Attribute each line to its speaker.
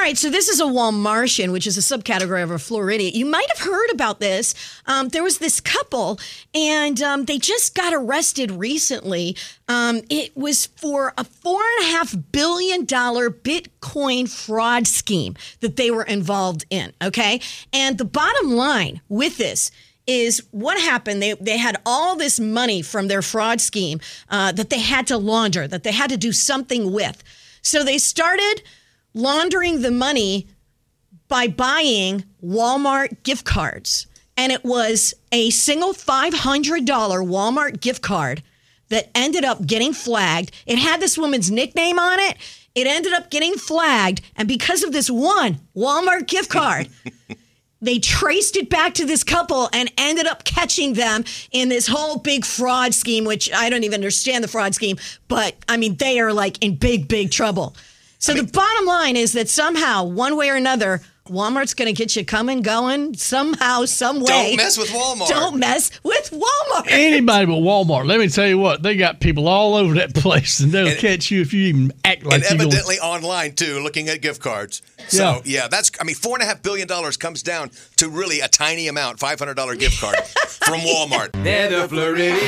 Speaker 1: right, so this is a Walmartian, which is a subcategory of a Floridian. You might have heard about this. Um, there was this couple, and um, they just got arrested recently. Um, it was for a four and a half billion dollar Bitcoin fraud scheme that they were involved in. Okay, and the bottom line with this is what happened. They they had all this money from their fraud scheme uh, that they had to launder, that they had to do something with. So they started laundering the money by buying Walmart gift cards. And it was a single $500 Walmart gift card that ended up getting flagged. It had this woman's nickname on it. It ended up getting flagged. And because of this one Walmart gift card, they traced it back to this couple and ended up catching them in this whole big fraud scheme, which I don't even understand the fraud scheme, but I mean, they are like in big, big trouble. So I mean, the bottom line is that somehow, one way or another, Walmart's going to get you coming, going somehow, some way.
Speaker 2: Don't mess with Walmart.
Speaker 1: Don't mess with Walmart.
Speaker 3: Anybody but Walmart. Let me tell you what, they got people all over that place, and they'll and, catch you if you even act like. You.
Speaker 2: And evidently going, online too, looking at gift cards. So yeah. yeah, that's. I mean, four and a half billion dollars comes down to really a tiny amount, five hundred dollar gift card from Walmart. They're the Floridians.